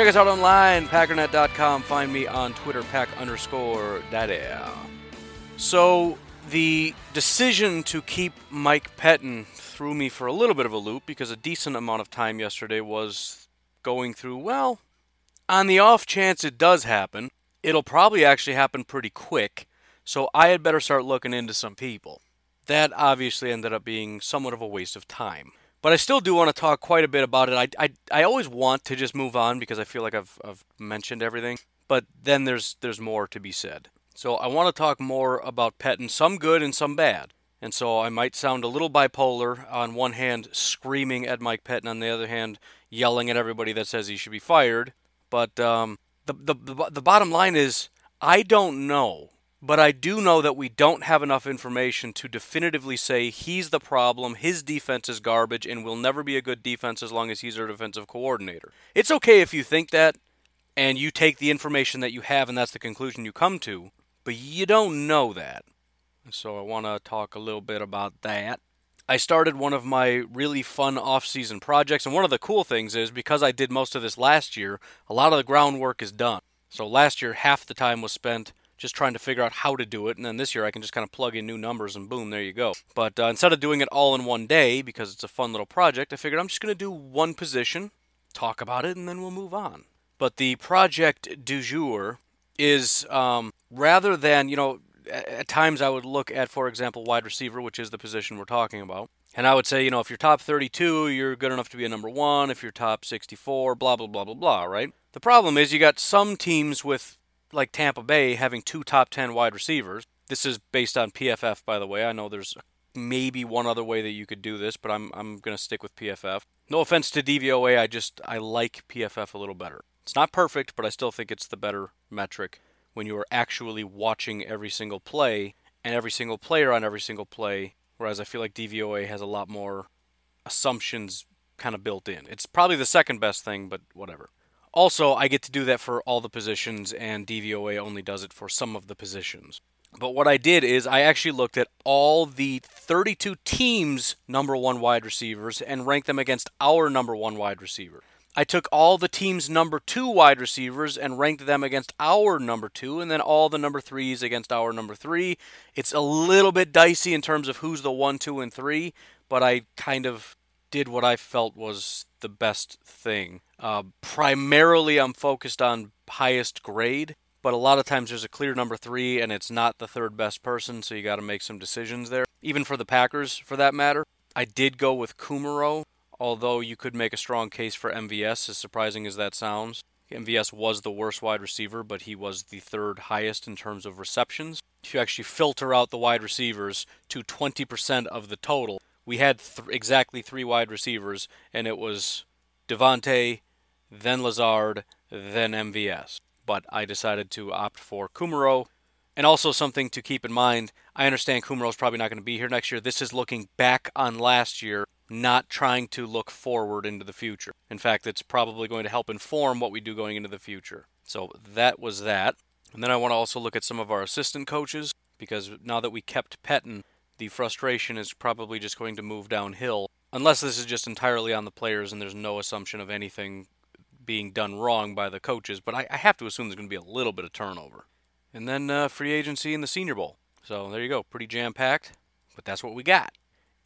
Check us out online, packernet.com. Find me on Twitter, pack underscore daddy. So, the decision to keep Mike Pettine threw me for a little bit of a loop because a decent amount of time yesterday was going through, well, on the off chance it does happen, it'll probably actually happen pretty quick. So, I had better start looking into some people that obviously ended up being somewhat of a waste of time. But I still do want to talk quite a bit about it. I, I, I always want to just move on because I feel like I've, I've mentioned everything. But then there's there's more to be said. So I want to talk more about Pettine, some good and some bad. And so I might sound a little bipolar. On one hand, screaming at Mike Pettine, on the other hand, yelling at everybody that says he should be fired. But um, the, the, the, the bottom line is, I don't know but I do know that we don't have enough information to definitively say he's the problem, his defense is garbage, and will never be a good defense as long as he's our defensive coordinator. It's okay if you think that and you take the information that you have and that's the conclusion you come to, but you don't know that. So I want to talk a little bit about that. I started one of my really fun off-season projects, and one of the cool things is because I did most of this last year, a lot of the groundwork is done. So last year, half the time was spent just trying to figure out how to do it. And then this year I can just kind of plug in new numbers and boom, there you go. But uh, instead of doing it all in one day because it's a fun little project, I figured I'm just going to do one position, talk about it, and then we'll move on. But the project du jour is um, rather than, you know, at times I would look at, for example, wide receiver, which is the position we're talking about. And I would say, you know, if you're top 32, you're good enough to be a number one. If you're top 64, blah, blah, blah, blah, blah, right? The problem is you got some teams with like Tampa Bay having two top 10 wide receivers. This is based on PFF, by the way. I know there's maybe one other way that you could do this, but I'm, I'm going to stick with PFF. No offense to DVOA, I just I like PFF a little better. It's not perfect, but I still think it's the better metric when you are actually watching every single play and every single player on every single play, whereas I feel like DVOA has a lot more assumptions kind of built in. It's probably the second best thing, but whatever. Also, I get to do that for all the positions, and DVOA only does it for some of the positions. But what I did is I actually looked at all the 32 teams' number one wide receivers and ranked them against our number one wide receiver. I took all the team's number two wide receivers and ranked them against our number two, and then all the number threes against our number three. It's a little bit dicey in terms of who's the one, two, and three, but I kind of did what I felt was the best thing. Uh, primarily, I'm focused on highest grade, but a lot of times there's a clear number three and it's not the third best person, so you got to make some decisions there. Even for the Packers, for that matter, I did go with Kumerow, although you could make a strong case for MVS, as surprising as that sounds. MVS was the worst wide receiver, but he was the third highest in terms of receptions. If you actually filter out the wide receivers to 20% of the total, we had th- exactly three wide receivers, and it was Davante, then Lazard, then MVS. But I decided to opt for Kumerow. And also something to keep in mind, I understand Kumerow is probably not going to be here next year. This is looking back on last year, not trying to look forward into the future. In fact, it's probably going to help inform what we do going into the future. So that was that. And then I want to also look at some of our assistant coaches because now that we kept Pettine, the frustration is probably just going to move downhill. Unless this is just entirely on the players and there's no assumption of anything being done wrong by the coaches, but I, I have to assume there's going to be a little bit of turnover. And then uh, free agency in the Senior Bowl. So there you go, pretty jam packed, but that's what we got.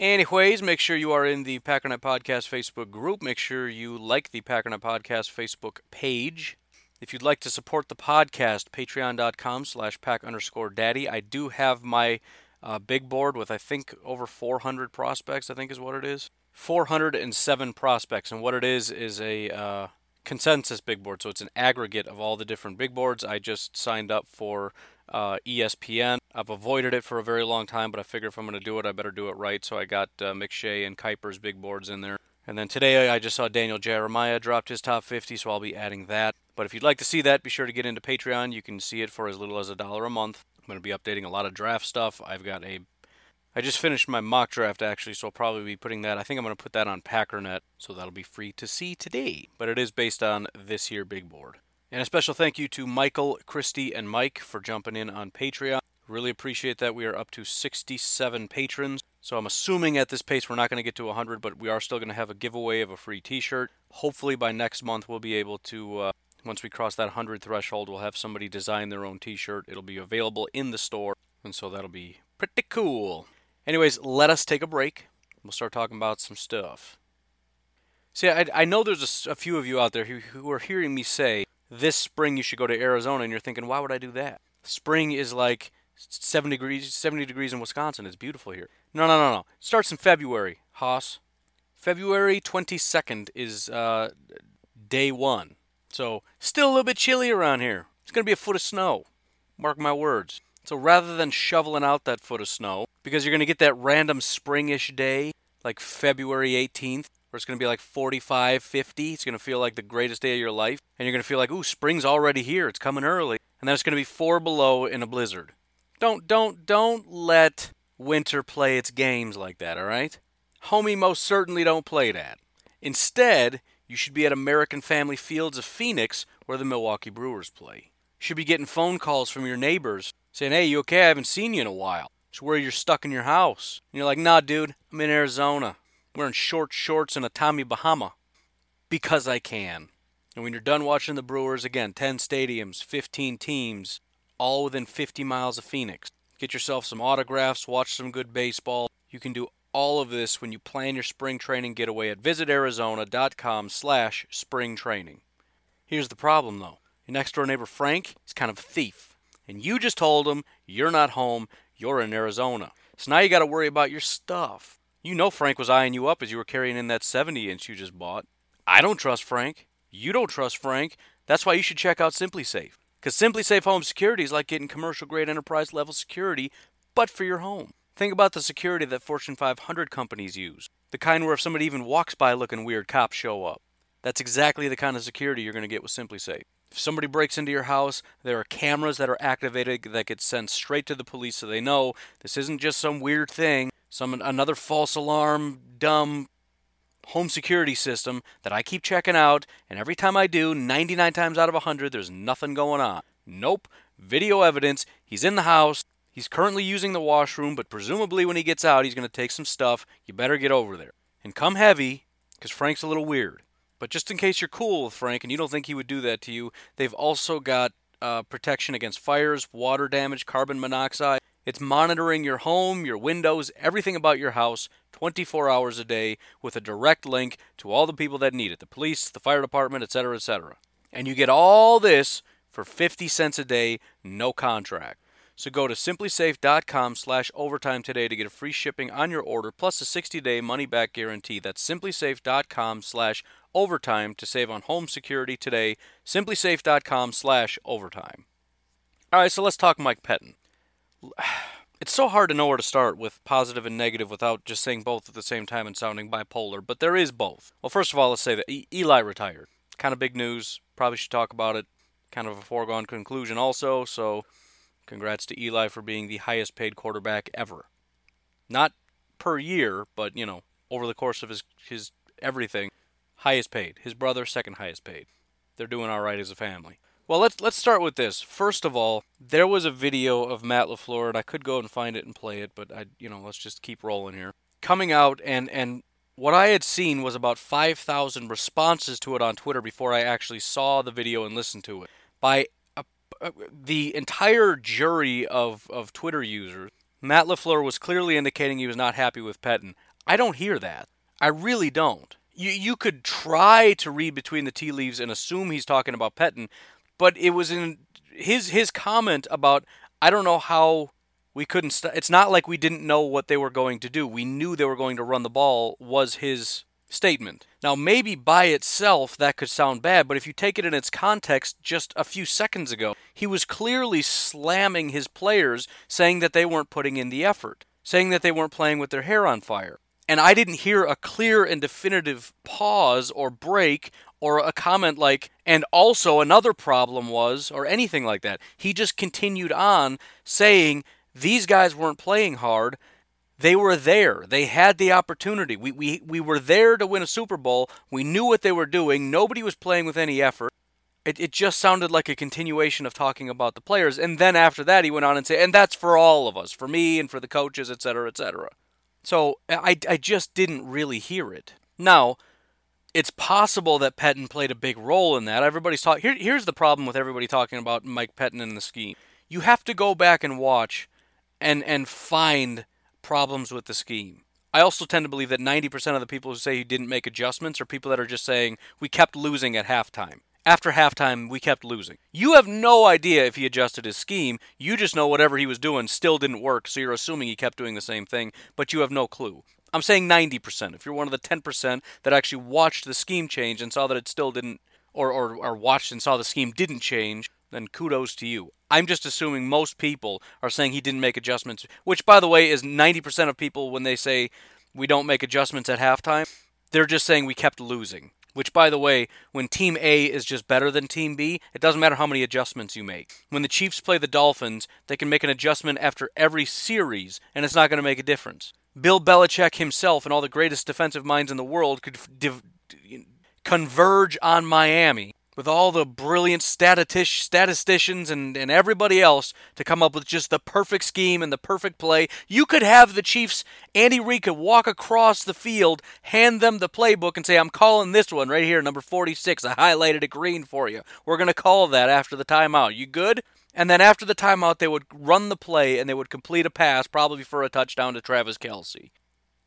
Anyways, make sure you are in the Packernet Podcast Facebook group. Make sure you like the Packernet Podcast Facebook page. If you'd like to support the podcast, patreon.com slash pack underscore daddy. I do have my uh, big board with I think over 400 prospects. I think is what it is. 407 prospects, and what it is is a uh, consensus big board. So it's an aggregate of all the different big boards. I just signed up for uh, ESPN. I've avoided it for a very long time, but I figure if I'm going to do it, I better do it right. So I got uh, McShay and Kiper's big boards in there. And then today I just saw Daniel Jeremiah dropped his top 50, so I'll be adding that. But if you'd like to see that, be sure to get into Patreon. You can see it for as little as a dollar a month. I'm going to be updating a lot of draft stuff. I've got a I just finished my mock draft actually, so I'll probably be putting that. I think I'm going to put that on Packernet, so that'll be free to see today. But it is based on this year big board. And a special thank you to Michael, Christy, and Mike for jumping in on Patreon. Really appreciate that. We are up to 67 patrons. So I'm assuming at this pace we're not going to get to 100, but we are still going to have a giveaway of a free T-shirt. Hopefully by next month we'll be able to. Uh, once we cross that 100 threshold, we'll have somebody design their own T-shirt. It'll be available in the store, and so that'll be pretty cool. Anyways, let us take a break. We'll start talking about some stuff. See, I, I know there's a, a few of you out there who, who are hearing me say this spring you should go to Arizona, and you're thinking, why would I do that? Spring is like 70 degrees, 70 degrees in Wisconsin. It's beautiful here. No, no, no, no. Starts in February, Haas. February 22nd is uh, day one. So still a little bit chilly around here. It's going to be a foot of snow. Mark my words. So rather than shoveling out that foot of snow, because you're going to get that random springish day, like February 18th, where it's going to be like 45, 50. It's going to feel like the greatest day of your life. And you're going to feel like, ooh, spring's already here. It's coming early. And then it's going to be four below in a blizzard. Don't, don't, don't let winter play its games like that, all right? Homie, most certainly don't play that. Instead, you should be at American Family Fields of Phoenix, where the Milwaukee Brewers play. You should be getting phone calls from your neighbors saying, Hey, you okay? I haven't seen you in a while. It's where you're stuck in your house. And you're like, Nah, dude, I'm in Arizona. wearing short shorts and a Tommy Bahama. Because I can. And when you're done watching the Brewers, again, 10 stadiums, 15 teams, all within 50 miles of Phoenix. Get yourself some autographs, watch some good baseball. You can do all of this when you plan your spring training getaway at visitarizona.com slash spring training. Here's the problem, though. Your next door neighbor Frank is kind of a thief and you just told him you're not home, you're in Arizona. So now you got to worry about your stuff. You know Frank was eyeing you up as you were carrying in that 70 inch you just bought. I don't trust Frank. You don't trust Frank. That's why you should check out SimpliSafe. Because SimpliSafe Home Security is like getting commercial grade enterprise level security, but for your home. Think about the security that Fortune 500 companies use. The kind where if somebody even walks by looking weird, cops show up. That's exactly the kind of security you're going to get with SimpliSafe. If somebody breaks into your house, there are cameras that are activated that get sent straight to the police so they know this isn't just some weird thing, some another false alarm, dumb home security system that I keep checking out, and every time I do, 99 times out of 100, there's nothing going on. Nope. Video evidence. He's in the house. He's currently using the washroom, but presumably when he gets out, he's going to take some stuff. You better get over there. And come heavy, because Frank's a little weird. But just in case you're cool with Frank and you don't think he would do that to you, they've also got uh, protection against fires, water damage, carbon monoxide. It's monitoring your home, your windows, everything about your house 24 hours a day with a direct link to all the people that need it the police, the fire department, etc., etc. And you get all this for 50 cents a day, no contract. So go to simplisafe.com slash overtime today to get a free shipping on your order plus a 60-day money-back guarantee. That's simplisafe.com slash overtime to save on home security today. simplisafe.com slash overtime. All right, so let's talk Mike Pettine. It's so hard to know where to start with positive and negative without just saying both at the same time and sounding bipolar, but there is both. Well, first of all, let's say that Eli retired. Kind of big news. Probably should talk about it. Kind of a foregone conclusion, also. So Congrats to Eli for being the highest paid quarterback ever. Not per year, but you know, over the course of his his everything, highest paid. His brother second highest paid. They're doing all right as a family. Well, let's let's start with this. First of all, there was a video of Matt LaFleur, and I could go and find it and play it, but I, you know, let's just keep rolling here. Coming out and and what I had seen was about 5,000 responses to it on Twitter before I actually saw the video and listened to it by Uh, the entire jury of, of Twitter users, Matt LaFleur was clearly indicating he was not happy with Pettine. I don't hear that. I really don't. You, you could try to read between the tea leaves and assume he's talking about Pettine, but it was in his his comment about I don't know how we couldn't. St- it's not like we didn't know what they were going to do. We knew they were going to run the ball. Was his statement. Now, maybe by itself that could sound bad, but if you take it in its context just a few seconds ago, he was clearly slamming his players, saying that they weren't putting in the effort, saying that they weren't playing with their hair on fire. And I didn't hear a clear and definitive pause or break or a comment like, and also another problem was, or anything like that. He just continued on saying these guys weren't playing hard. They were there. They had the opportunity. We, we, we were there to win a Super Bowl. We knew what they were doing. Nobody was playing with any effort. It, it just sounded like a continuation of talking about the players. And then after that, he went on and said, and that's for all of us, for me and for the coaches, et cetera, et cetera. So I, I just didn't really hear it. Now, it's possible that Pettine played a big role in that. Everybody's talking. Here, here's the problem with everybody talking about Mike Pettine and the scheme. You have to go back and watch and and find problems with the scheme. I also tend to believe that 90% of the people who say he didn't make adjustments are people that are just saying we kept losing at halftime. After halftime, we kept losing. You have no idea if he adjusted his scheme. You just know whatever he was doing still didn't work, so you're assuming he kept doing the same thing, but you have no clue. I'm saying 90%. If you're one of the 10% that actually watched the scheme change and saw that it still didn't, or, or, or watched and saw the scheme didn't change, then kudos to you. I'm just assuming most people are saying he didn't make adjustments, which, by the way, is 90% of people when they say we don't make adjustments at halftime, they're just saying we kept losing. Which, by the way, when Team A is just better than Team B, it doesn't matter how many adjustments you make. When the Chiefs play the Dolphins, they can make an adjustment after every series, and it's not going to make a difference. Bill Belichick himself and all the greatest defensive minds in the world could div- converge on Miami with all the brilliant statistic- statisticians and, and everybody else to come up with just the perfect scheme and the perfect play. You could have the Chiefs, Andy Reid could walk across the field, hand them the playbook, and say, I'm calling this one right here, number 46. I highlighted it green for you. We're going to call that after the timeout. You good? And then after the timeout, they would run the play and they would complete a pass, probably for a touchdown to Travis Kelce.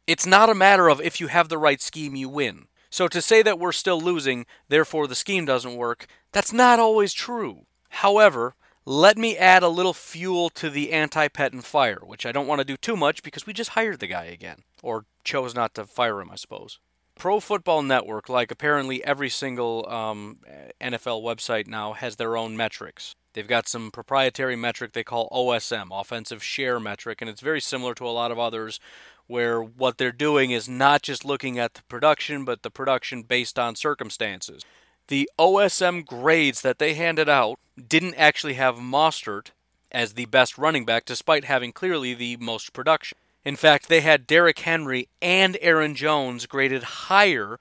It's not a matter of if you have the right scheme, you win. So to say that we're still losing, therefore the scheme doesn't work, that's not always true. However, let me add a little fuel to the anti Pettine fire, which I don't want to do too much because we just hired the guy again. Or chose not to fire him, I suppose. Pro Football Network, like apparently every single um, NFL website now, has their own metrics. They've got some proprietary metric they call OSM, offensive share metric, and it's very similar to a lot of others where what they're doing is not just looking at the production, but the production based on circumstances. The OSM grades that they handed out didn't actually have Mostert as the best running back, despite having clearly the most production. In fact, they had Derrick Henry and Aaron Jones graded higher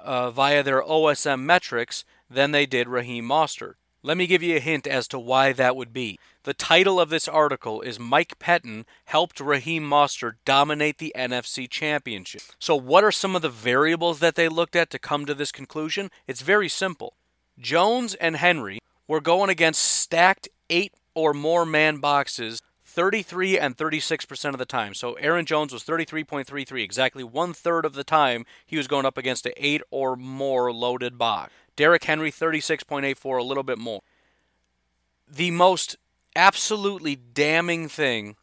uh, via their OSM metrics than they did Raheem Mostert. Let me give you a hint as to why that would be. The title of this article is Mike Pettine helped Raheem Mostert dominate the NFC Championship. So, what are some of the variables that they looked at to come to this conclusion? It's very simple. Jones and Henry were going against stacked eight or more man boxes 33 and 36% of the time. So Aaron Jones was 33.33, exactly one third of the time he was going up against an eight or more loaded box. Derrick Henry, 36.84, a little bit more. The most absolutely damning thing,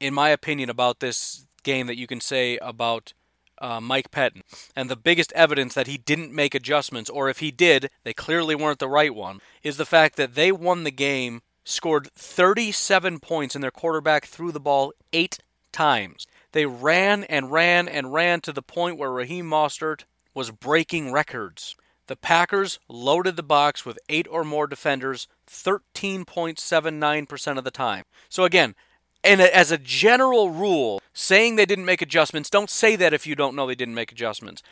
in my opinion, about this game that you can say about uh, Mike Pettine, and the biggest evidence that he didn't make adjustments, or if he did, they clearly weren't the right one, is the fact that they won the game, scored 37 points, and their quarterback threw the ball eight times. They ran and ran and ran to the point where Raheem Mostert was breaking records. The Packers loaded the box with eight or more defenders 13.79% of the time. So, again, and as a general rule, saying they didn't make adjustments, don't say that if you don't know they didn't make adjustments.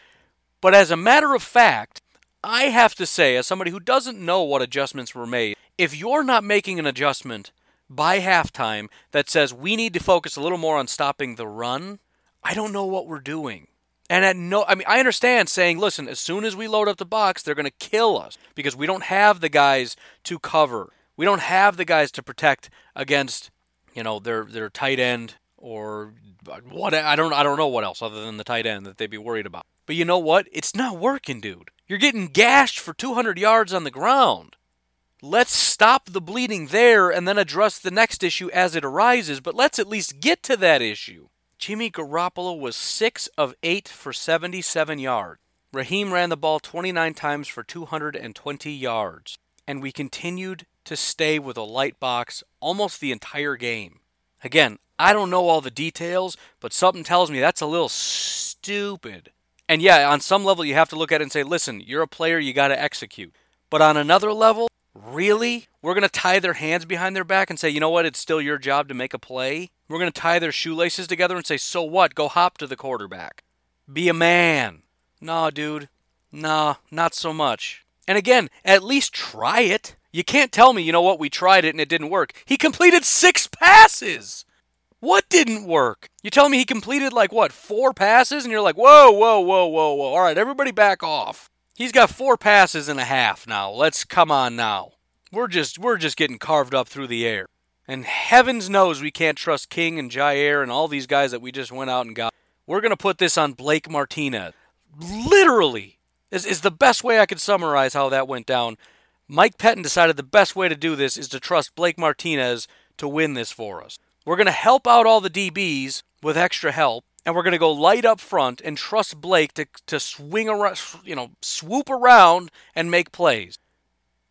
But as a matter of fact, I have to say, as somebody who doesn't know what adjustments were made, if you're not making an adjustment by halftime that says we need to focus a little more on stopping the run, I don't know what we're doing. And at no, I mean, I understand saying, listen, as soon as we load up the box, they're going to kill us because we don't have the guys to cover. We don't have the guys to protect against, you know, their their tight end or what. I don't, I don't know what else other than the tight end that they'd be worried about. But you know what? It's not working, dude. You're getting gashed for 200 yards on the ground. Let's stop the bleeding there and then address the next issue as it arises, but let's at least get to that issue. Jimmy Garoppolo was 6 of 8 for 77 yards. Raheem ran the ball 29 times for 220 yards. And we continued to stay with a light box almost the entire game. Again, I don't know all the details, but something tells me that's a little stupid. And yeah, on some level, you have to look at it and say, listen, you're a player, you got to execute. But on another level, really? We're going to tie their hands behind their back and say, you know what, it's still your job to make a play? We're going to tie their shoelaces together and say, so what? Go hop to the quarterback. Be a man. Nah, dude. Nah, not so much. And again, at least try it. You can't tell me, you know what, we tried it and it didn't work. He completed six passes. What didn't work? You tell me he completed like what, four passes? And you're like, whoa, whoa, whoa, whoa, whoa. All right, everybody back off. He's got four passes and a half now. Let's come on now. We're just we're just getting carved up through the air. And heavens knows we can't trust King and Jaire and all these guys that we just went out and got. We're gonna put this on Blake Martinez. Literally is, is the best way I could summarize how that went down. Mike Pettine decided the best way to do this is to trust Blake Martinez to win this for us. We're going to help out all the DBs with extra help, and we're going to go light up front and trust Blake to, to swing around, you know, swoop around and make plays.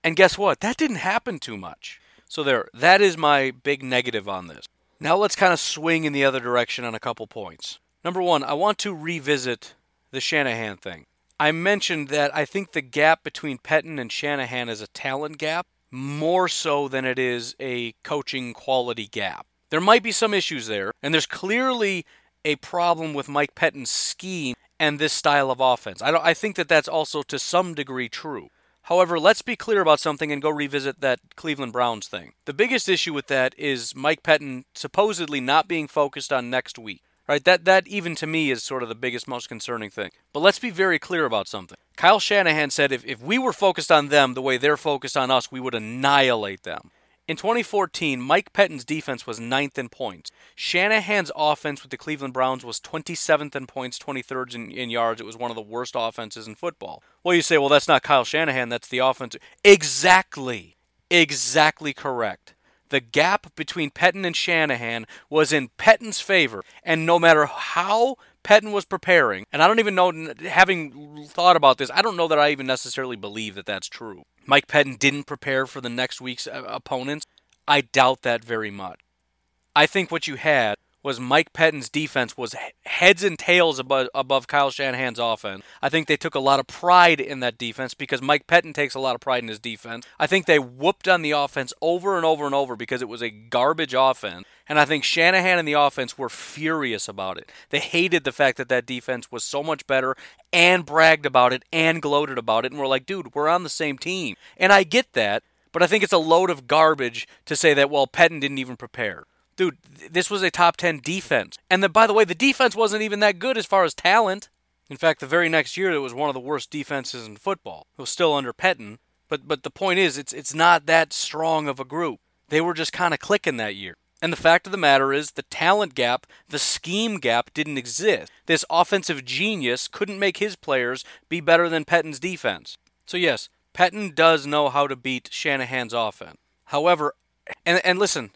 And guess what? That didn't happen too much. So there, that is my big negative on this. Now let's kind of swing in the other direction on a couple points. Number one, I want to revisit the Shanahan thing. I mentioned that I think the gap between Pettine and Shanahan is a talent gap more so than it is a coaching quality gap. There might be some issues there, and there's clearly a problem with Mike Pettine's scheme and this style of offense. I, I think that that's also to some degree true. However, let's be clear about something and go revisit that Cleveland Browns thing. The biggest issue with that is Mike Pettine supposedly not being focused on next week. Right? That that even to me is sort of the biggest, most concerning thing. But let's be very clear about something. Kyle Shanahan said if, if we were focused on them the way they're focused on us, we would annihilate them. In 2014, Mike Pettine's defense was ninth in points. Shanahan's offense with the Cleveland Browns was 27th in points, 23rd in, in, yards. It was one of the worst offenses in football. Well, you say, well, that's not Kyle Shanahan, that's the offense. Exactly. Exactly correct. The gap between Pettine and Shanahan was in Pettine's favor, and no matter how Pettine was preparing, and I don't even know, having thought about this, I don't know that I even necessarily believe that that's true. Mike Pettine didn't prepare for the next week's uh, opponents. I doubt that very much. I think what you had was Mike Pettine's defense was heads and tails above, above Kyle Shanahan's offense. I think they took a lot of pride in that defense because Mike Pettine takes a lot of pride in his defense. I think they whooped on the offense over and over and over because it was a garbage offense. And I think Shanahan and the offense were furious about it. They hated the fact that that defense was so much better and bragged about it and gloated about it. And we're like, dude, we're on the same team. And I get that. But I think it's a load of garbage to say that, well, Pettine didn't even prepare dude, this was a top 10 defense. And the, by the way, the defense wasn't even that good as far as talent. In fact, the very next year, it was one of the worst defenses in football. It was still under Pettine. But, but the point is, it's, it's not that strong of a group. They were just kind of clicking that year. And the fact of the matter is, the talent gap, the scheme gap didn't exist. This offensive genius couldn't make his players be better than Pettine's defense. So, yes, Pettine does know how to beat Shanahan's offense. However, and, and listen,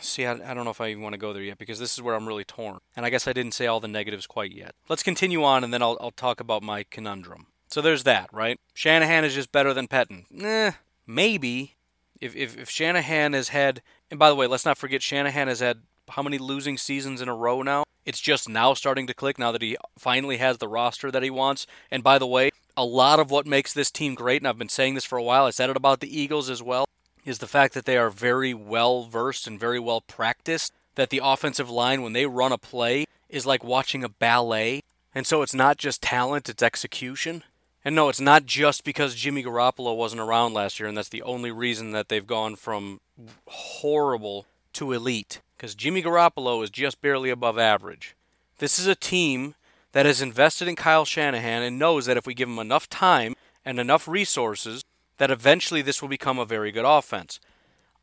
See, I, I don't know if I even want to go there yet because this is where I'm really torn. And I guess I didn't say all the negatives quite yet. Let's continue on and then I'll, I'll talk about my conundrum. So there's that, right? Shanahan is just better than Pettine. Eh, maybe. If, if, if Shanahan has had, and by the way, let's not forget Shanahan has had how many losing seasons in a row now? It's just now starting to click now that he finally has the roster that he wants. And by the way, a lot of what makes this team great, and I've been saying this for a while, I said it about the Eagles as well, is the fact that they are very well versed and very well practiced. That the offensive line, when they run a play, is like watching a ballet. And so it's not just talent, it's execution. And no, it's not just because Jimmy Garoppolo wasn't around last year, and that's the only reason that they've gone from horrible to elite. Because Jimmy Garoppolo is just barely above average. This is a team that has invested in Kyle Shanahan and knows that if we give him enough time and enough resources, that eventually this will become a very good offense.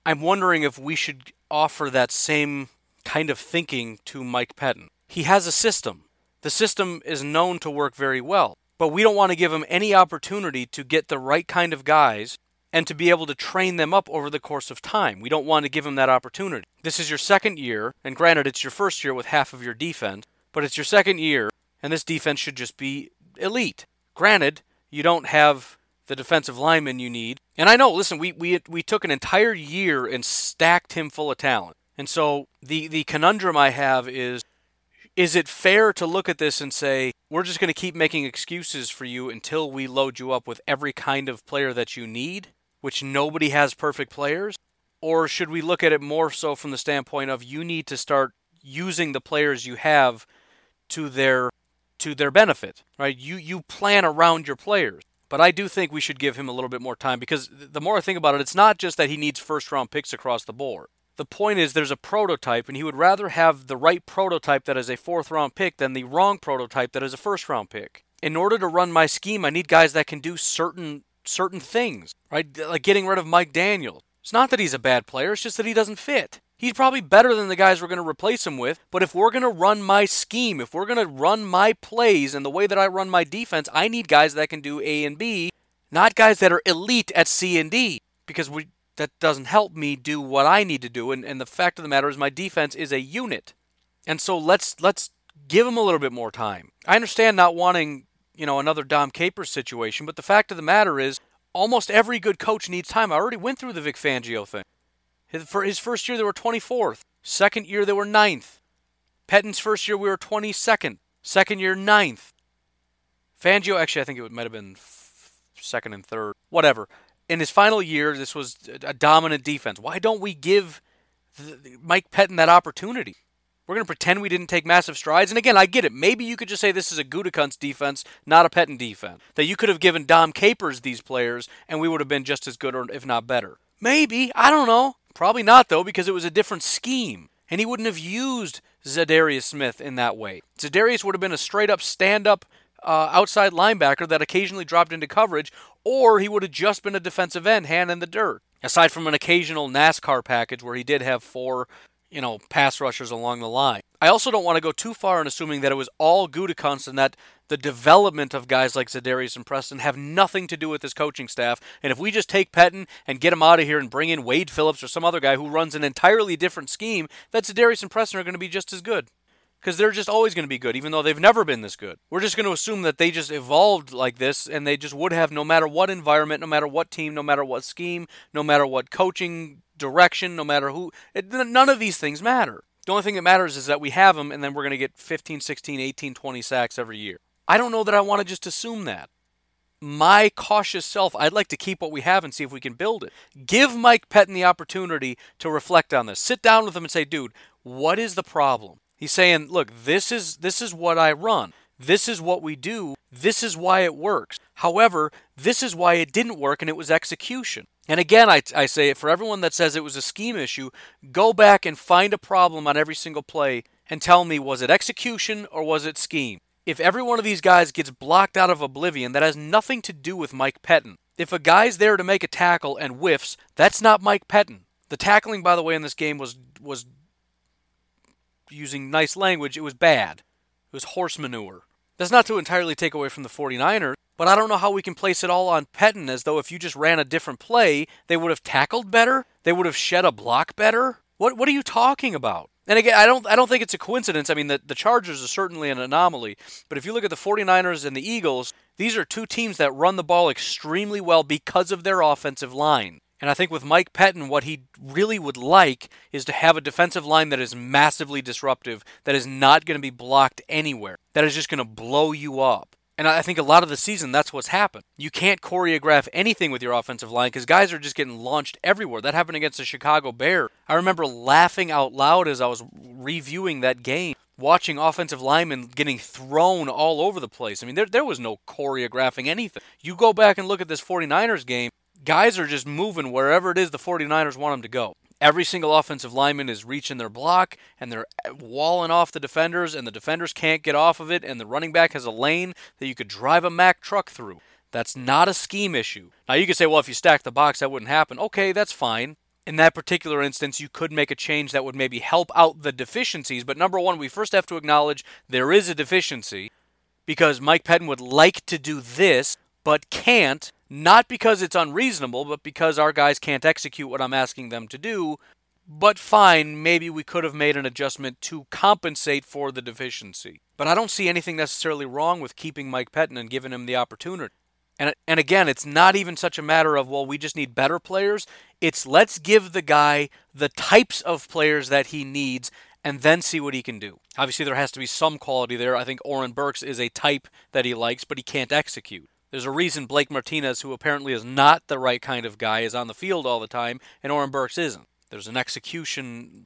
I'm wondering if we should offer that same kind of thinking to Mike Pettine. He has a system. The system is known to work very well, but we don't want to give him any opportunity to get the right kind of guys and to be able to train them up over the course of time. We don't want to give him that opportunity. This is your second year, and granted, it's your first year with half of your defense, but it's your second year, and this defense should just be elite. Granted, you don't have the defensive lineman you need. And I know, listen, we, we, we took an entire year and stacked him full of talent. And so the, the conundrum I have is is it fair to look at this and say, we're just going to keep making excuses for you until we load you up with every kind of player that you need, which nobody has perfect players? Or should we look at it more so from the standpoint of you need to start using the players you have to their to their benefit, right? You you plan around your players. But I do think we should give him a little bit more time because the more I think about it, it's not just that he needs first round picks across the board. The point is, there's a prototype, and he would rather have the right prototype that is a fourth round pick than the wrong prototype that is a first round pick. In order to run my scheme, I need guys that can do certain certain things, right? Like getting rid of Mike Daniels. It's not that he's a bad player, it's just that he doesn't fit. He's probably better than the guys we're going to replace him with, but if we're going to run my scheme, if we're going to run my plays and the way that I run my defense, I need guys that can do A and B, not guys that are elite at C and D, because we that doesn't help me do what I need to do. And, and the fact of the matter is, my defense is a unit, and so let's let's give him a little bit more time. I understand not wanting you know another Dom Capers situation, but the fact of the matter is, almost every good coach needs time. I already went through the Vic Fangio thing. For his first year, they were 24th. Second year, they were 9th. Pettine's first year, we were 22nd. Second year, 9th. Fangio, actually, I think it might have been second and third. Whatever in his final year, this was a dominant defense. Why don't we give Mike Pettine that opportunity? We're going to pretend we didn't take massive strides. And again, I get it. Maybe you could just say this is a Gutekunst defense, not a Pettine defense. That you could have given Dom Capers these players, and we would have been just as good, or if not better. Maybe. I don't know. Probably not, though, because it was a different scheme. And he wouldn't have used Za'Darius Smith in that way. Za'Darius would have been a straight up stand up uh, outside linebacker that occasionally dropped into coverage, or he would have just been a defensive end, hand in the dirt. Aside from an occasional NASCAR package where he did have four, you know, pass rushers along the line. I also don't want to go too far in assuming that it was all Gutekunst and that the development of guys like Za'Darius and Preston have nothing to do with his coaching staff. And if we just take Pettine and get him out of here and bring in Wade Phillips or some other guy who runs an entirely different scheme, that Za'Darius and Preston are going to be just as good because they're just always going to be good, even though they've never been this good. We're just going to assume that they just evolved like this and they just would have no matter what environment, no matter what team, no matter what scheme, no matter what coaching direction, no matter who. It, none of these things matter. The only thing that matters is that we have them and then we're going to get 15, 16, 18, 20 sacks every year. I don't know that I want to just assume that. My cautious self, I'd like to keep what we have and see if we can build it. Give Mike Pettine the opportunity to reflect on this. Sit down with him and say, dude, what is the problem? He's saying, look, this is this is what I run. This is what we do. This is why it works. However, this is why it didn't work and it was execution. And again, I, I say it for everyone that says it was a scheme issue, go back and find a problem on every single play and tell me was it execution or was it scheme? If every one of these guys gets blocked out of oblivion, that has nothing to do with Mike Pettine. If a guy's there to make a tackle and whiffs, that's not Mike Pettine. The tackling, by the way, in this game was was using nice language, it was bad. It was horse manure. That's not to entirely take away from the 49ers, but I don't know how we can place it all on Pettine as though if you just ran a different play, they would have tackled better, they would have shed a block better. What what are you talking about? And again, I don't I don't think it's a coincidence. I mean, the, the Chargers are certainly an anomaly, but if you look at the 49ers and the Eagles, these are two teams that run the ball extremely well because of their offensive line. And I think with Mike Pettine, what he really would like is to have a defensive line that is massively disruptive, that is not going to be blocked anywhere, that is just going to blow you up. And I think a lot of the season, that's what's happened. You can't choreograph anything with your offensive line because guys are just getting launched everywhere. That happened against the Chicago Bears. I remember laughing out loud as I was reviewing that game, watching offensive linemen getting thrown all over the place. I mean, there, there was no choreographing anything. You go back and look at this 49ers game, guys are just moving wherever it is the 49ers want them to go. Every single offensive lineman is reaching their block and they're uh, walling off the defenders, and the defenders can't get off of it, and the running back has a lane that you could drive a Mack truck through. That's not a scheme issue. Now, you could say, well, if you stack the box, that wouldn't happen. Okay, that's fine. In that particular instance, you could make a change that would maybe help out the deficiencies. But number one, we first have to acknowledge there is a deficiency because Mike Pettine would like to do this, but can't not because it's unreasonable, but because our guys can't execute what I'm asking them to do. But fine, maybe we could have made an adjustment to compensate for the deficiency. But I don't see anything necessarily wrong with keeping Mike Pettine and giving him the opportunity. And, and again, it's not even such a matter of, well, we just need better players. It's let's give the guy the types of players that he needs and then see what he can do. Obviously, there has to be some quality there. I think Oren Burks is a type that he likes, but he can't execute. There's a reason Blake Martinez, who apparently is not the right kind of guy, is on the field all the time, and Oren Burks isn't. There's an execution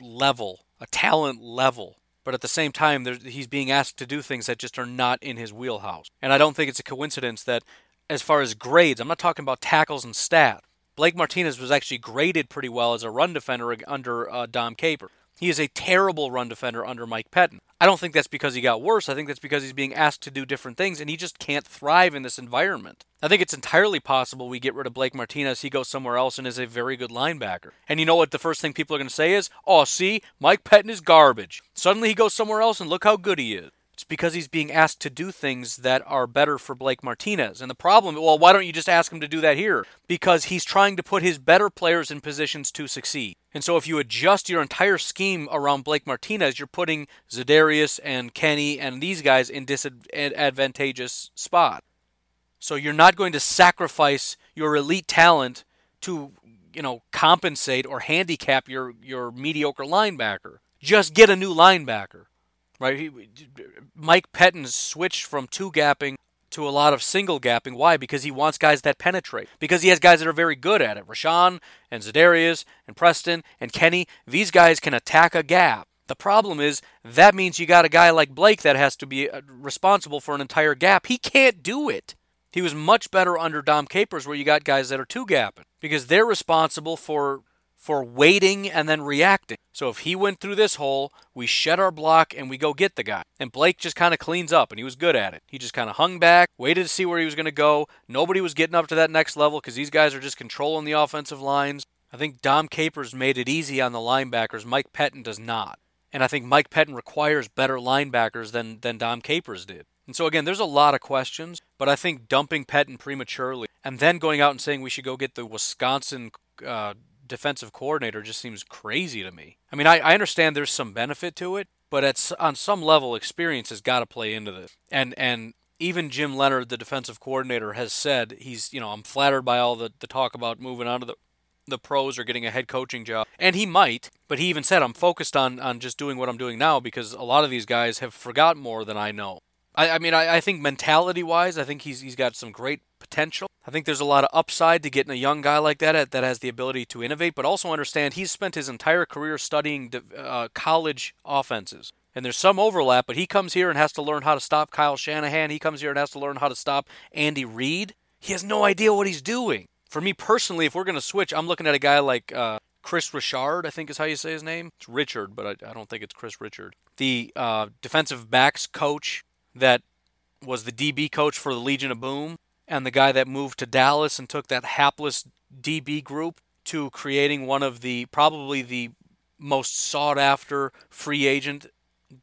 level, a talent level but at the same time, he's being asked to do things that just are not in his wheelhouse. And I don't think it's a coincidence that, as far as grades, I'm not talking about tackles and stat. Blake Martinez was actually graded pretty well as a run defender under uh, Dom Capers. He is a terrible run defender under Mike Pettine. I don't think that's because he got worse. I think that's because he's being asked to do different things and he just can't thrive in this environment. I think it's entirely possible we get rid of Blake Martinez, he goes somewhere else and is a very good linebacker. And you know what the first thing people are going to say is, "Oh, see, Mike Pettine is garbage." Suddenly he goes somewhere else and look how good he is. It's because he's being asked to do things that are better for Blake Martinez. And the problem, well, why don't you just ask him to do that here? Because he's trying to put his better players in positions to succeed. And so if you adjust your entire scheme around Blake Martinez, you're putting Za'Darius and Kenny and these guys in disadvantageous spot. So you're not going to sacrifice your elite talent to, you know, compensate or handicap your your mediocre linebacker. Just get a new linebacker right? Mike Pettine switched from two gapping to a lot of single gapping. Why? Because he wants guys that penetrate. Because he has guys that are very good at it. Rashan and Za'Darius and Preston and Kenny, these guys can attack a gap. The problem is that means you got a guy like Blake that has to be uh, responsible for an entire gap. He can't do it. He was much better under Dom Capers, where you got guys that are two gapping because they're responsible for for waiting and then reacting. So if he went through this hole, we shed our block and we go get the guy. And Blake just kind of cleans up and he was good at it. He just kind of hung back, waited to see where he was going to go. Nobody was getting up to that next level because these guys are just controlling the offensive lines. I think Dom Capers made it easy on the linebackers. Mike Pettine does not. And I think Mike Pettine requires better linebackers than, than Dom Capers did. And so, again, there's a lot of questions, but I think dumping Pettine prematurely and then going out and saying we should go get the Wisconsin uh, defensive coordinator just seems crazy to me. I mean, I, I understand there's some benefit to it, but at on some level, experience has got to play into this. And and even Jim Leonhard, the defensive coordinator, has said he's you know I'm flattered by all the, the talk about moving on to the the pros or getting a head coaching job. And he might, but he even said I'm focused on on just doing what I'm doing now because a lot of these guys have forgot more than I know. I, I mean, I, I think mentality wise, I think he's he's got some great potential. I think there's a lot of upside to getting a young guy like that that has the ability to innovate, but also understand he's spent his entire career studying uh, college offenses. And there's some overlap, but he comes here and has to learn how to stop Kyle Shanahan. He comes here and has to learn how to stop Andy Reid. He has no idea what he's doing. For me personally, if we're going to switch, I'm looking at a guy like uh, Kris Richard, I think is how you say his name. It's Richard, but I, I don't think it's Chris Richard. The uh, defensive backs coach that was the DB coach for the Legion of Boom, and the guy that moved to Dallas and took that hapless DB group to creating one of the probably the most sought after free agent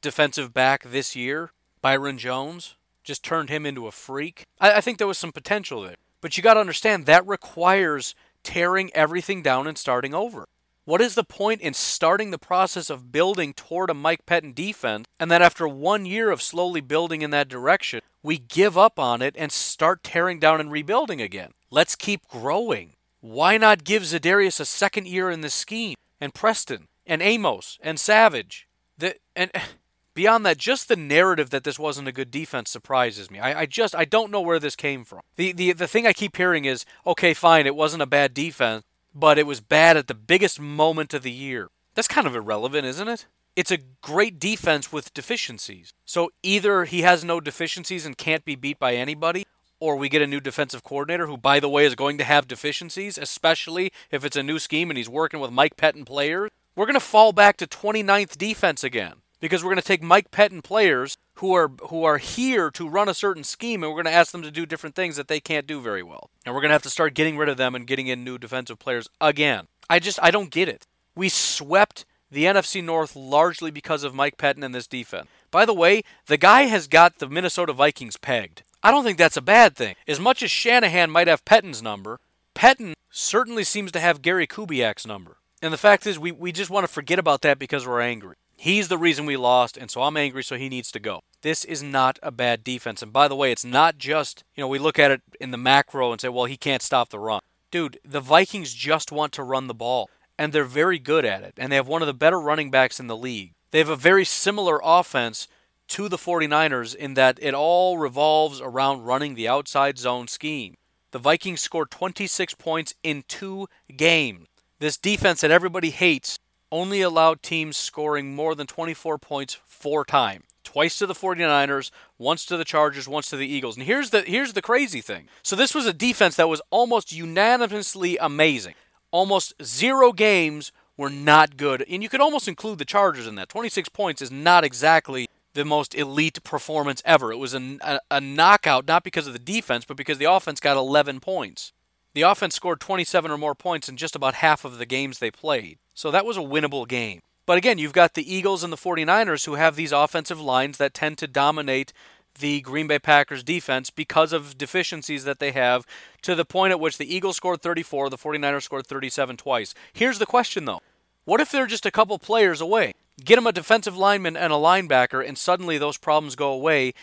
defensive back this year, Byron Jones, just turned him into a freak. I, I think there was some potential there. But you got to understand that requires tearing everything down and starting over. What is the point in starting the process of building toward a Mike Pettine defense, and then after one year of slowly building in that direction, we give up on it and start tearing down and rebuilding again? Let's keep growing. Why not give Za'Darius a second year in this scheme, and Preston, and Amos, and Savage? The, and beyond that, just the narrative that this wasn't a good defense surprises me. I, I, just I don't know where this came from. The, the the thing I keep hearing is, okay, fine, it wasn't a bad defense, but it was bad at the biggest moment of the year. That's kind of irrelevant, isn't it? It's a great defense with deficiencies. So either he has no deficiencies and can't be beat by anybody, or we get a new defensive coordinator who, by the way, is going to have deficiencies, especially if it's a new scheme and he's working with Mike Pettine players. We're going to fall back to 29th defense again because we're going to take Mike Pettine players who are who are here to run a certain scheme and we're going to ask them to do different things that they can't do very well. And we're going to have to start getting rid of them and getting in new defensive players again. I just I don't get it. We swept the NFC North largely because of Mike Pettine and this defense. By the way, the guy has got the Minnesota Vikings pegged. I don't think that's a bad thing. As much as Shanahan might have Pettine's number, Pettine certainly seems to have Gary Kubiak's number. And the fact is, we, we just want to forget about that because we're angry. He's the reason we lost, and so I'm angry, so he needs to go. This is not a bad defense. And by the way, it's not just, you know, we look at it in the macro and say, well, he can't stop the run. Dude, the Vikings just want to run the ball. and they're very good at it. And they have one of the better running backs in the league. They have a very similar offense to the 49ers in that it all revolves around running the outside zone scheme. The Vikings scored 26 points in two games. This defense that everybody hates only allowed teams scoring more than 24 points four times. Twice to the 49ers, once to the Chargers, once to the Eagles. And here's the here's the crazy thing. So this was a defense that was almost unanimously amazing. Almost zero games were not good. And you could almost include the Chargers in that. 26 points is not exactly the most elite performance ever. It was a, a, a, knockout, not because of the defense, but because the offense got 11 points. The offense scored 27 or more points in just about half of the games they played. So that was a winnable game. But again, you've got the Eagles and the 49ers who have these offensive lines that tend to dominate the Green Bay Packers defense because of deficiencies that they have to the point at which the Eagles scored 34, the 49ers scored 37 twice. Here's the question though. What if they're just a couple players away? Get them a defensive lineman and a linebacker, and suddenly those problems go away,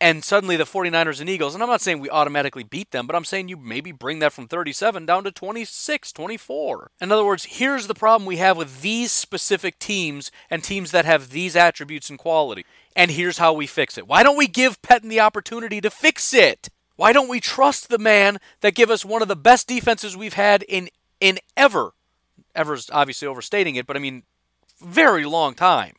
and suddenly the 49ers and Eagles, and I'm not saying we automatically beat them, but I'm saying you maybe bring that from 37 down to 26, 24. In other words, here's the problem we have with these specific teams and teams that have these attributes and quality. And here's how we fix it. Why don't we give Pettine the opportunity to fix it? Why don't we trust the man that give us one of the best defenses we've had in in ever? Ever's obviously overstating it, but I mean very long time.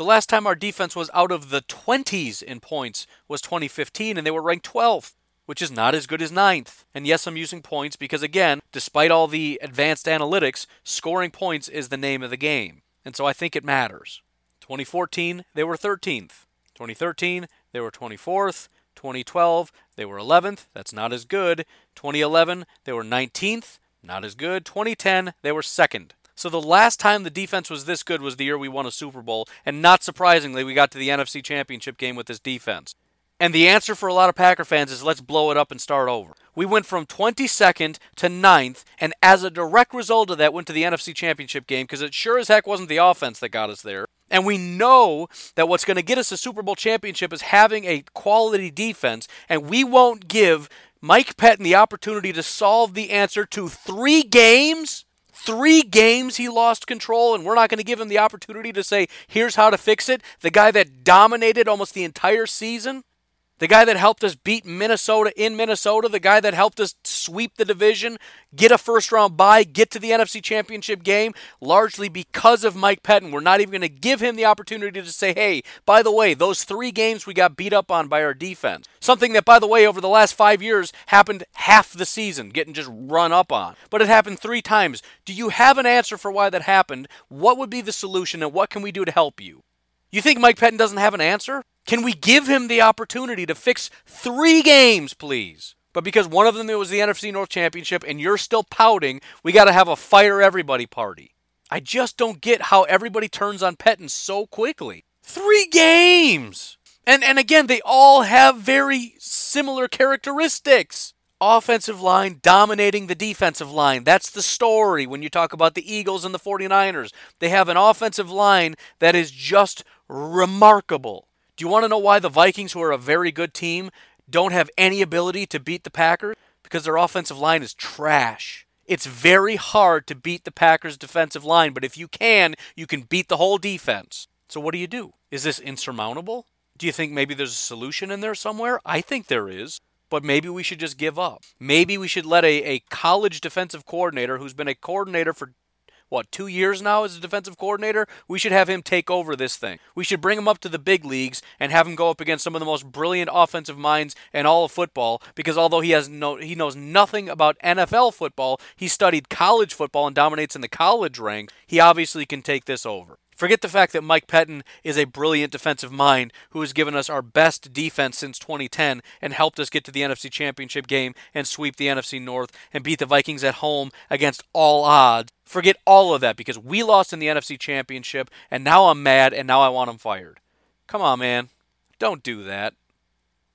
The last time our defense was out of the 20s in points was 2015, and they were ranked 12th, which is not as good as 9th. And yes, I'm using points because, again, despite all the advanced analytics, scoring points is the name of the game. And so I think it matters. 2014, they were 13th. 2013, they were 24th. 2012, they were 11th. That's not as good. 2011, they were 19th. Not as good. 2010, they were second. So the last time the defense was this good was the year we won a Super Bowl, and not surprisingly, we got to the NFC Championship game with this defense. And the answer for a lot of Packer fans is let's blow it up and start over. We went from 22nd to 9th, and as a direct result of that, went to the NFC Championship game because it sure as heck wasn't the offense that got us there. And we know that what's going to get us a Super Bowl championship is having a quality defense, and we won't give Mike Pettine the opportunity to solve the answer to three games Three games he lost control, and we're not going to give him the opportunity to say, here's how to fix it. The guy that dominated almost the entire season the guy that helped us beat Minnesota in Minnesota, the guy that helped us sweep the division, get a first round bye, get to the NFC Championship game, largely because of Mike Pettine. We're not even going to give him the opportunity to say, hey, by the way, those three games we got beat up on by our defense. Something that, by the way, over the last five years happened half the season, getting just run up on. But it happened three times. Do you have an answer for why that happened? What would be the solution, and what can we do to help you? You think Mike Pettine doesn't have an answer? Can we give him the opportunity to fix three games, please? But because one of them was the NFC North Championship and you're still pouting, we got to have a fire everybody party. I just don't get how everybody turns on Pettine so quickly. Three games! And, and again, they all have very similar characteristics offensive line dominating the defensive line. That's the story when you talk about the Eagles and the 49ers. They have an offensive line that is just remarkable. Do you want to know why the Vikings, who are a very good team, don't have any ability to beat the Packers? Because their offensive line is trash. It's very hard to beat the Packers' defensive line, but if you can, you can beat the whole defense. So what do you do? Is this insurmountable? Do you think maybe there's a solution in there somewhere? I think there is but maybe we should just give up. Maybe we should let a, a college defensive coordinator who's been a coordinator for what, two years now as a defensive coordinator? We should have him take over this thing. We should bring him up to the big leagues and have him go up against some of the most brilliant offensive minds in all of football because although he has no he knows nothing about NFL football, he studied college football and dominates in the college ranks. He obviously can take this over. Forget the fact that Mike Pettine is a brilliant defensive mind who has given us our best defense since 2010 and helped us get to the NFC Championship game and sweep the NFC North and beat the Vikings at home against all odds. Forget all of that because we lost in the NFC Championship and now I'm mad and now I want him fired. Come on, man. Don't do that.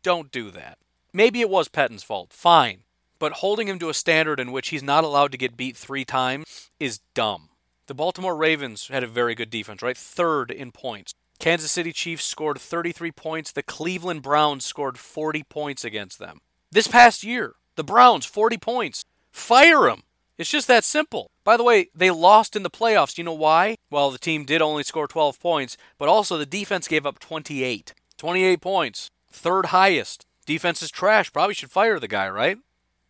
Don't do that. Maybe it was Pettine's fault. Fine. But holding him to a standard in which he's not allowed to get beat three times is dumb. The Baltimore Ravens had a very good defense, right? Third in points. Kansas City Chiefs scored 33 points. The Cleveland Browns scored 40 points against them. This past year, the Browns, 40 points. Fire them. It's just that simple. By the way, they lost in the playoffs. You know why? Well, the team did only score 12 points, but also the defense gave up 28. 28 points. Third highest. Defense is trash. Probably should fire the guy, right?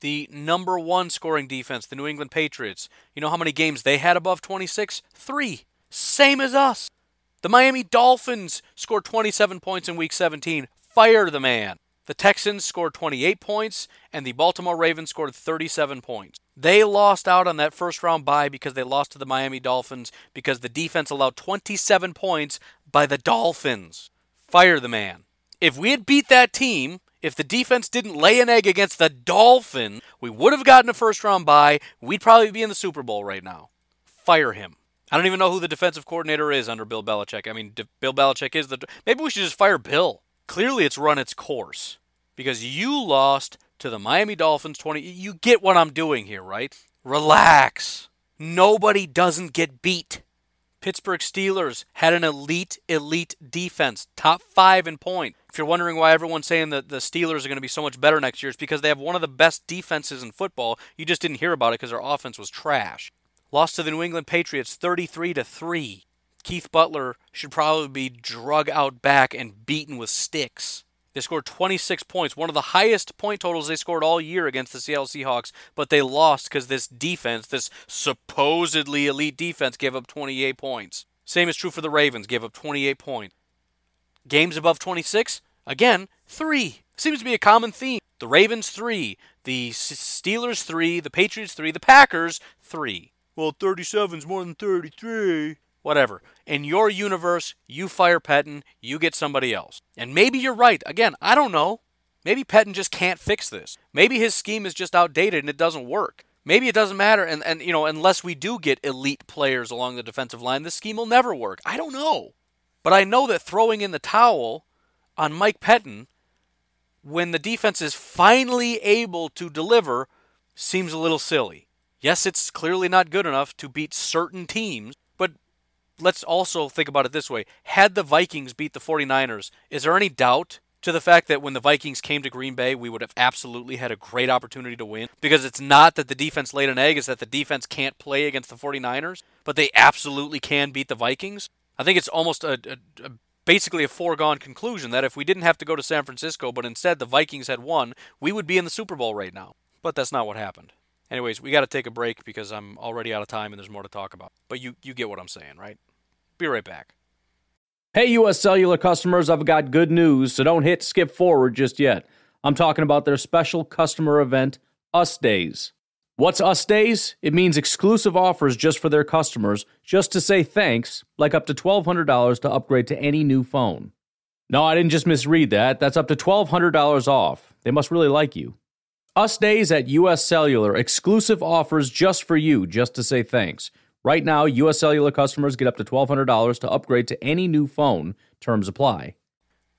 The number one scoring defense, the New England Patriots. You know how many games they had above 26? Three. Same as us. The Miami Dolphins scored 27 points in week 17. Fire the man. The Texans scored 28 points, and the Baltimore Ravens scored 37 points. They lost out on that first round bye because they lost to the Miami Dolphins because the defense allowed 27 points by the Dolphins. Fire the man. If we had beat that team, if the defense didn't lay an egg against the Dolphins, we would have gotten a first round bye. We'd probably be in the Super Bowl right now. Fire him. I don't even know who the defensive coordinator is under Bill Belichick. I mean, Bill Belichick is the. Maybe we should just fire Bill. Clearly, it's run its course because you lost to the Miami Dolphins 20. You get what I'm doing here, right? Relax. Nobody doesn't get beat. Pittsburgh Steelers had an elite, elite defense, top five in point. If you're wondering why everyone's saying that the Steelers are going to be so much better next year, it's because they have one of the best defenses in football. You just didn't hear about it because their offense was trash. Lost to the New England Patriots 33 to 3. Keith Butler should probably be drug out back and beaten with sticks. They scored 26 points, one of the highest point totals they scored all year against the Seattle Seahawks, but they lost because this defense, this supposedly elite defense, gave up 28 points. Same is true for the Ravens, gave up 28 points. Games above 26, again, three. Seems to be a common theme. The Ravens, three. The Steelers, three. The Patriots, three. The Packers, three. Well, 37 is more than 33 whatever. In your universe, you fire Pettine, you get somebody else. And maybe you're right. Again, I don't know. Maybe Pettine just can't fix this. Maybe his scheme is just outdated and it doesn't work. Maybe it doesn't matter, and, and you know, unless we do get elite players along the defensive line, this scheme will never work. I don't know. But I know that throwing in the towel on Mike Pettine when the defense is finally able to deliver seems a little silly. Yes, it's clearly not good enough to beat certain teams, let's also think about it this way. Had the Vikings beat the 49ers, is there any doubt to the fact that when the Vikings came to Green Bay, we would have absolutely had a great opportunity to win? Because it's not that the defense laid an egg, it's that the defense can't play against the 49ers, but they absolutely can beat the Vikings. I think it's almost a, a, a basically a foregone conclusion that if we didn't have to go to San Francisco, but instead the Vikings had won, we would be in the Super Bowl right now. But that's not what happened. Anyways, we got to take a break because I'm already out of time and there's more to talk about. But you you get what I'm saying, right? Be right back. Hey, US Cellular customers, I've got good news, so don't hit skip forward just yet. I'm talking about their special customer event, Us Days. What's Us Days? It means exclusive offers just for their customers, just to say thanks, like up to $1,200 to upgrade to any new phone. No, I didn't just misread that. That's up to $1,200 off. They must really like you. Us Days at US Cellular, exclusive offers just for you, just to say thanks. Right now, US Cellular customers get up to $1,200 to upgrade to any new phone. Terms apply.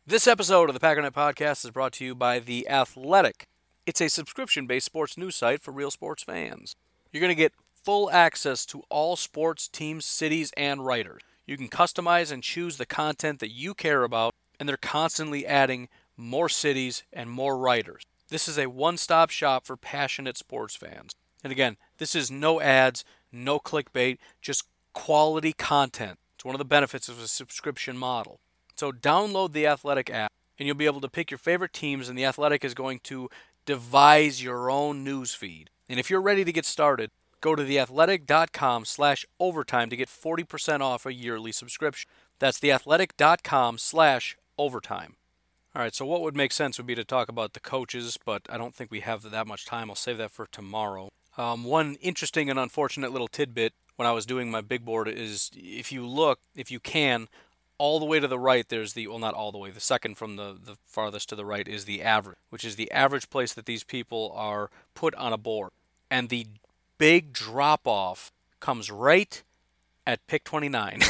This episode of the Packernet Podcast is brought to you by The Athletic. It's a subscription based sports news site for real sports fans. You're going to get full access to all sports teams, cities, and writers. You can customize and choose the content that you care about, and they're constantly adding more cities and more writers. This is a one stop shop for passionate sports fans. And again, this is no ads, no clickbait, just quality content. It's one of the benefits of a subscription model. So download the Athletic app and you'll be able to pick your favorite teams and the Athletic is going to devise your own news feed. And if you're ready to get started, go to theathletic.com slash overtime to get 40% off a yearly subscription. That's theathletic.com slash overtime. All right, so what would make sense would be to talk about the coaches, but I don't think we have that much time. I'll save that for tomorrow. Um, one interesting and unfortunate little tidbit when I was doing my big board is if you look, if you can, all the way to the right, there's the, well, not all the way, the second from the, the farthest to the right is the average, which is the average place that these people are put on a board. And the big drop off comes right at pick 29.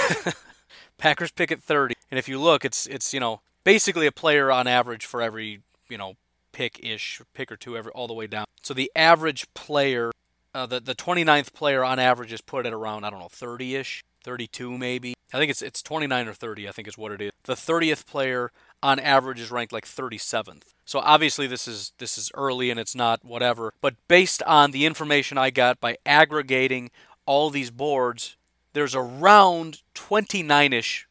Packers pick at 30. And if you look, it's, it's, you know, basically a player on average for every, you know, pick ish, pick or two every, all the way down. So the average player, uh, the, the 29th player on average is put at around, I don't know, 30 ish, 32 maybe. I think it's, it's 29 or 30, I think is what it is. The 30th player on average is ranked like 37th. So obviously this is this is early and it's not whatever, but based on the information I got by aggregating all these boards, there's around 29ish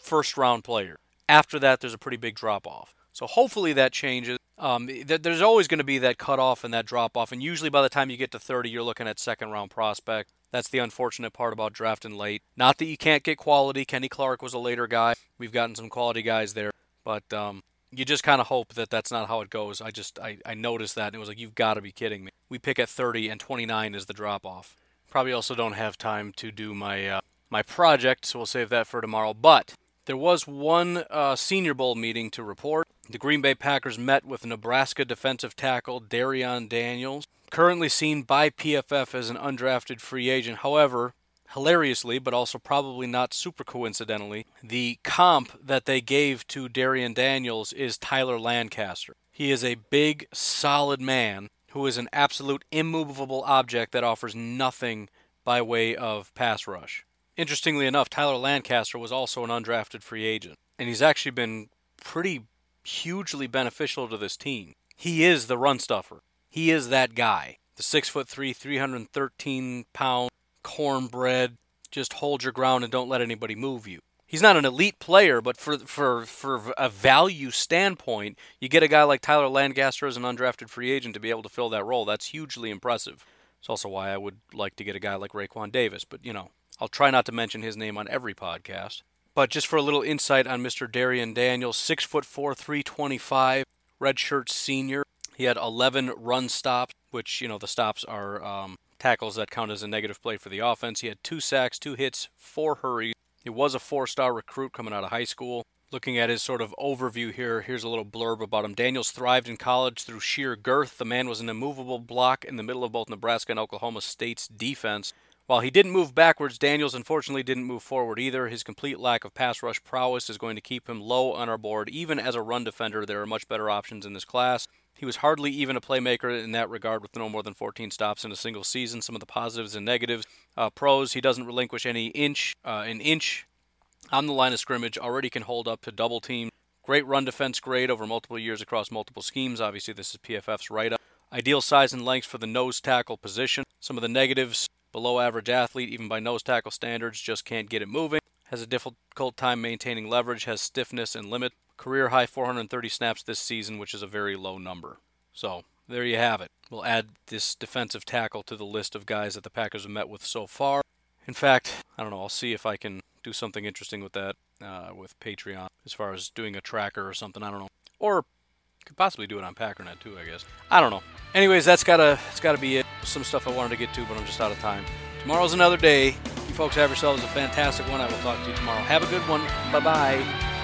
first round player. After that there's a pretty big drop off. So hopefully that changes. Um, there's always going to be that cutoff and that drop off, and usually by the time you get to 30, you're looking at second round prospect. That's the unfortunate part about drafting late. Not that you can't get quality. Kenny Clark was a later guy. We've gotten some quality guys there, but um, you just kind of hope that that's not how it goes. I just I, I noticed that and it was like you've got to be kidding me. We pick at 30 and 29 is the drop off. Probably also don't have time to do my uh, my project, so we'll save that for tomorrow. But there was one uh, Senior Bowl meeting to report. The Green Bay Packers met with Nebraska defensive tackle Darrion Daniels currently seen by PFF as an undrafted free agent. However, hilariously, but also probably not super coincidentally, the comp that they gave to Darrion Daniels is Tyler Lancaster. He is a big, solid man who is an absolute immovable object that offers nothing by way of pass rush. Interestingly enough, Tyler Lancaster was also an undrafted free agent, and he's actually been pretty hugely beneficial to this team. He is the run stuffer. He is that guy. The six foot three, 313 pound cornbread. Just hold your ground and don't let anybody move you. He's not an elite player, but for for for a value standpoint, you get a guy like Tyler Lancaster as an undrafted free agent to be able to fill that role. That's hugely impressive. It's also why I would like to get a guy like Raekwon Davis, but you know, I'll try not to mention his name on every podcast. But just for a little insight on Mr. Darrion Daniels, six foot four, 325, redshirt senior, he had 11 run stops, which, you know, the stops are um, tackles that count as a negative play for the offense. He had two sacks, two hits, four hurries. He was a four star recruit coming out of high school. Looking at his sort of overview here, here's a little blurb about him. Daniels thrived in college through sheer girth. The man was an immovable block in the middle of both Nebraska and Oklahoma State's defense. While he didn't move backwards, Daniels unfortunately didn't move forward either. His complete lack of pass rush prowess is going to keep him low on our board. Even as a run defender, there are much better options in this class. He was hardly even a playmaker in that regard with no more than 14 stops in a single season. Some of the positives and negatives. Uh, pros, he doesn't relinquish any inch, uh, an inch on the line of scrimmage, already can hold up to double team. Great run defense grade over multiple years across multiple schemes. Obviously, this is PFF's write up. Ideal size and length for the nose tackle position. Some of the negatives below average athlete, even by nose tackle standards, just can't get it moving. Has a difficult time maintaining leverage, has stiffness and limit. Career high 430 snaps this season, which is a very low number. So there you have it. We'll add this defensive tackle to the list of guys that the Packers have met with so far. In fact, I don't know. I'll see if I can do something interesting with that uh, with Patreon as far as doing a tracker or something. I don't know. Or could possibly do it on Packernet too. I guess. I don't know. Anyways, that's gotta it's gotta be it. Some stuff I wanted to get to, but I'm just out of time. Tomorrow's another day. You folks have yourselves a fantastic one. I will talk to you tomorrow. Have a good one. Bye bye.